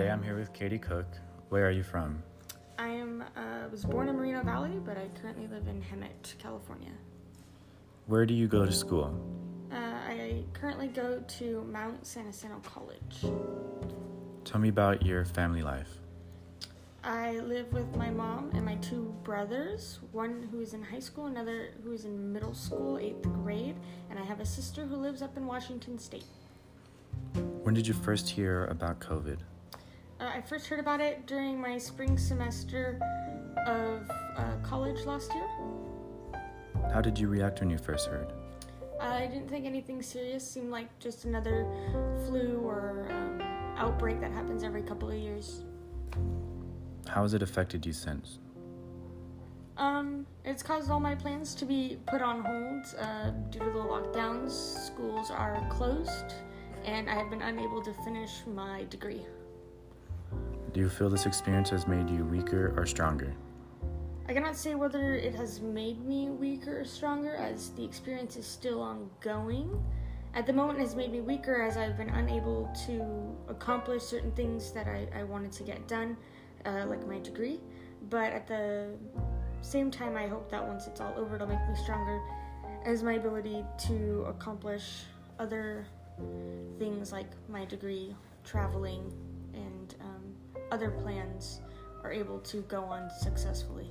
I'm here with Katie Cook. Where are you from? I am uh, was born in Moreno Valley, but I currently live in Hemet, California. Where do you go to school? Uh, I currently go to Mount San Jacinto College. Tell me about your family life. I live with my mom and my two brothers, one who is in high school, another who is in middle school, eighth grade, and I have a sister who lives up in Washington State. When did you first hear about COVID? Uh, I first heard about it during my spring semester of uh, college last year. How did you react when you first heard? I didn't think anything serious. Seemed like just another flu or um, outbreak that happens every couple of years. How has it affected you since? Um, it's caused all my plans to be put on hold uh, due to the lockdowns. Schools are closed, and I have been unable to finish my degree. Do you feel this experience has made you weaker or stronger? I cannot say whether it has made me weaker or stronger, as the experience is still ongoing. At the moment, it has made me weaker as I've been unable to accomplish certain things that I, I wanted to get done, uh, like my degree. But at the same time, I hope that once it's all over, it'll make me stronger as my ability to accomplish other things like my degree, traveling, and um, other plans are able to go on successfully.